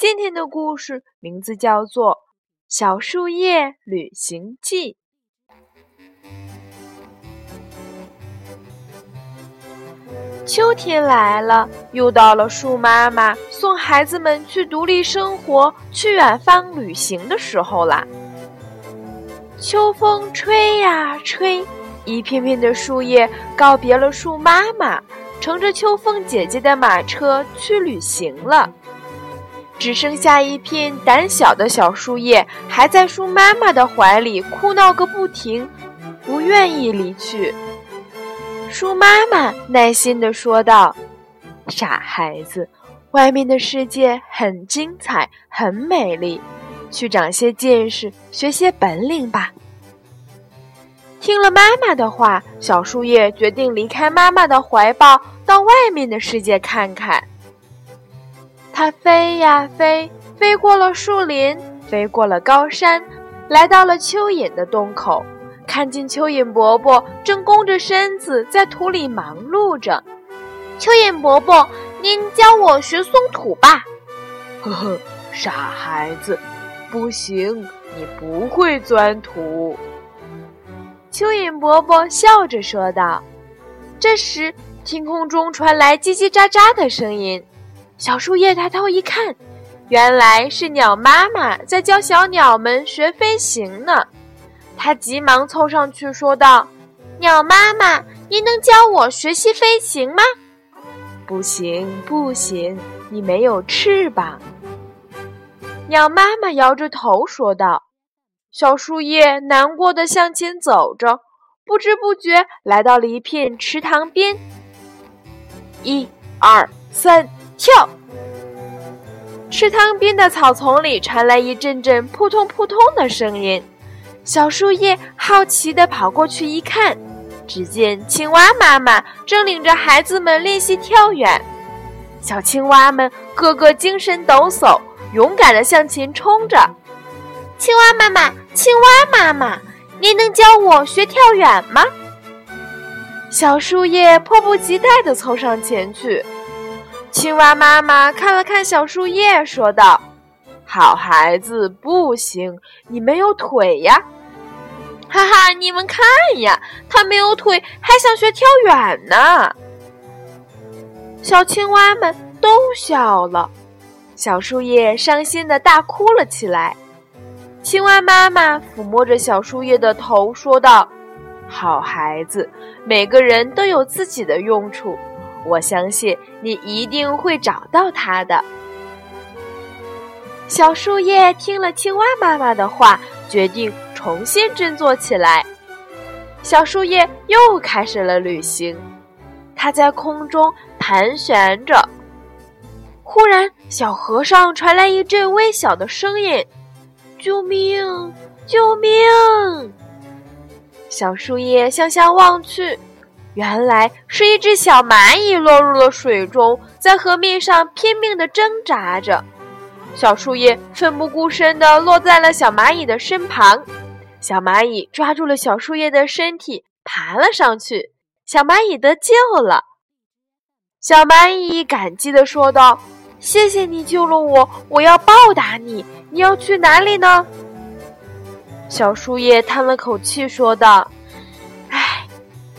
今天的故事名字叫做《小树叶旅行记》。秋天来了，又到了树妈妈送孩子们去独立生活、去远方旅行的时候啦。秋风吹呀吹，一片片的树叶告别了树妈妈，乘着秋风姐姐的马车去旅行了。只剩下一片胆小的小树叶，还在树妈妈的怀里哭闹个不停，不愿意离去。树妈妈耐心地说道：“傻孩子，外面的世界很精彩，很美丽，去长些见识，学些本领吧。”听了妈妈的话，小树叶决定离开妈妈的怀抱，到外面的世界看看。它飞呀飞，飞过了树林，飞过了高山，来到了蚯蚓的洞口，看见蚯蚓伯伯正弓着身子在土里忙碌着。蚯蚓伯伯，您教我学松土吧。呵呵，傻孩子，不行，你不会钻土。蚯蚓伯伯笑着说道。这时，天空中传来叽叽喳喳的声音。小树叶抬头一看，原来是鸟妈妈在教小鸟们学飞行呢。它急忙凑上去说道：“鸟妈妈，您能教我学习飞行吗？”“不行，不行，你没有翅膀。”鸟妈妈摇着头说道。小树叶难过的向前走着，不知不觉来到了一片池塘边。一、二、三。跳！池塘边的草丛里传来一阵阵扑通扑通的声音。小树叶好奇地跑过去一看，只见青蛙妈妈正领着孩子们练习跳远。小青蛙们个个精神抖擞，勇敢地向前冲着。青蛙妈妈，青蛙妈妈，您能教我学跳远吗？小树叶迫不及待地凑上前去。青蛙妈妈看了看小树叶，说道：“好孩子，不行，你没有腿呀！”哈哈，你们看呀，它没有腿，还想学跳远呢。小青蛙们都笑了，小树叶伤心的大哭了起来。青蛙妈妈抚摸着小树叶的头，说道：“好孩子，每个人都有自己的用处。”我相信你一定会找到它的。小树叶听了青蛙妈妈的话，决定重新振作起来。小树叶又开始了旅行，它在空中盘旋着。忽然，小河上传来一阵微小的声音：“救命！救命！”小树叶向下望去。原来是一只小蚂蚁落入了水中，在河面上拼命地挣扎着。小树叶奋不顾身地落在了小蚂蚁的身旁，小蚂蚁抓住了小树叶的身体，爬了上去。小蚂蚁得救了。小蚂蚁感激地说道：“谢谢你救了我，我要报答你。你要去哪里呢？”小树叶叹了口气说道。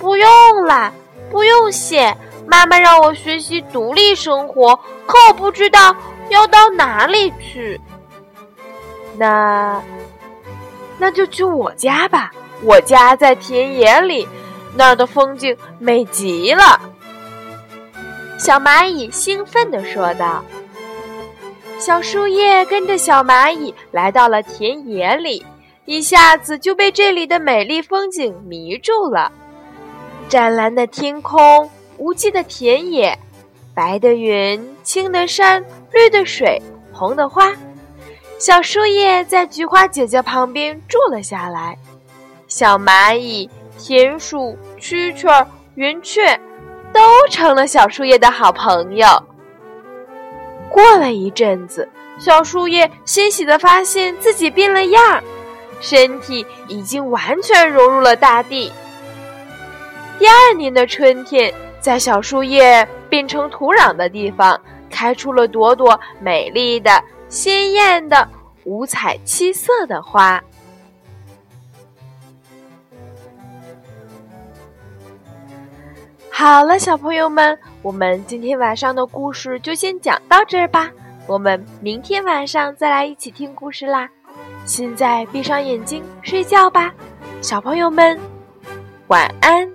不用啦，不用谢。妈妈让我学习独立生活，可我不知道要到哪里去。那，那就去我家吧。我家在田野里，那儿的风景美极了。小蚂蚁兴奋地说道。小树叶跟着小蚂蚁来到了田野里，一下子就被这里的美丽风景迷住了。湛蓝的天空，无际的田野，白的云，青的山，绿的水，红的花。小树叶在菊花姐姐旁边住了下来。小蚂蚁、田鼠、蛐蛐、云雀都成了小树叶的好朋友。过了一阵子，小树叶欣喜地发现自己变了样，身体已经完全融入了大地。第二年的春天，在小树叶变成土壤的地方，开出了朵朵美丽的、鲜艳的、五彩七色的花。好了，小朋友们，我们今天晚上的故事就先讲到这儿吧。我们明天晚上再来一起听故事啦。现在闭上眼睛睡觉吧，小朋友们，晚安。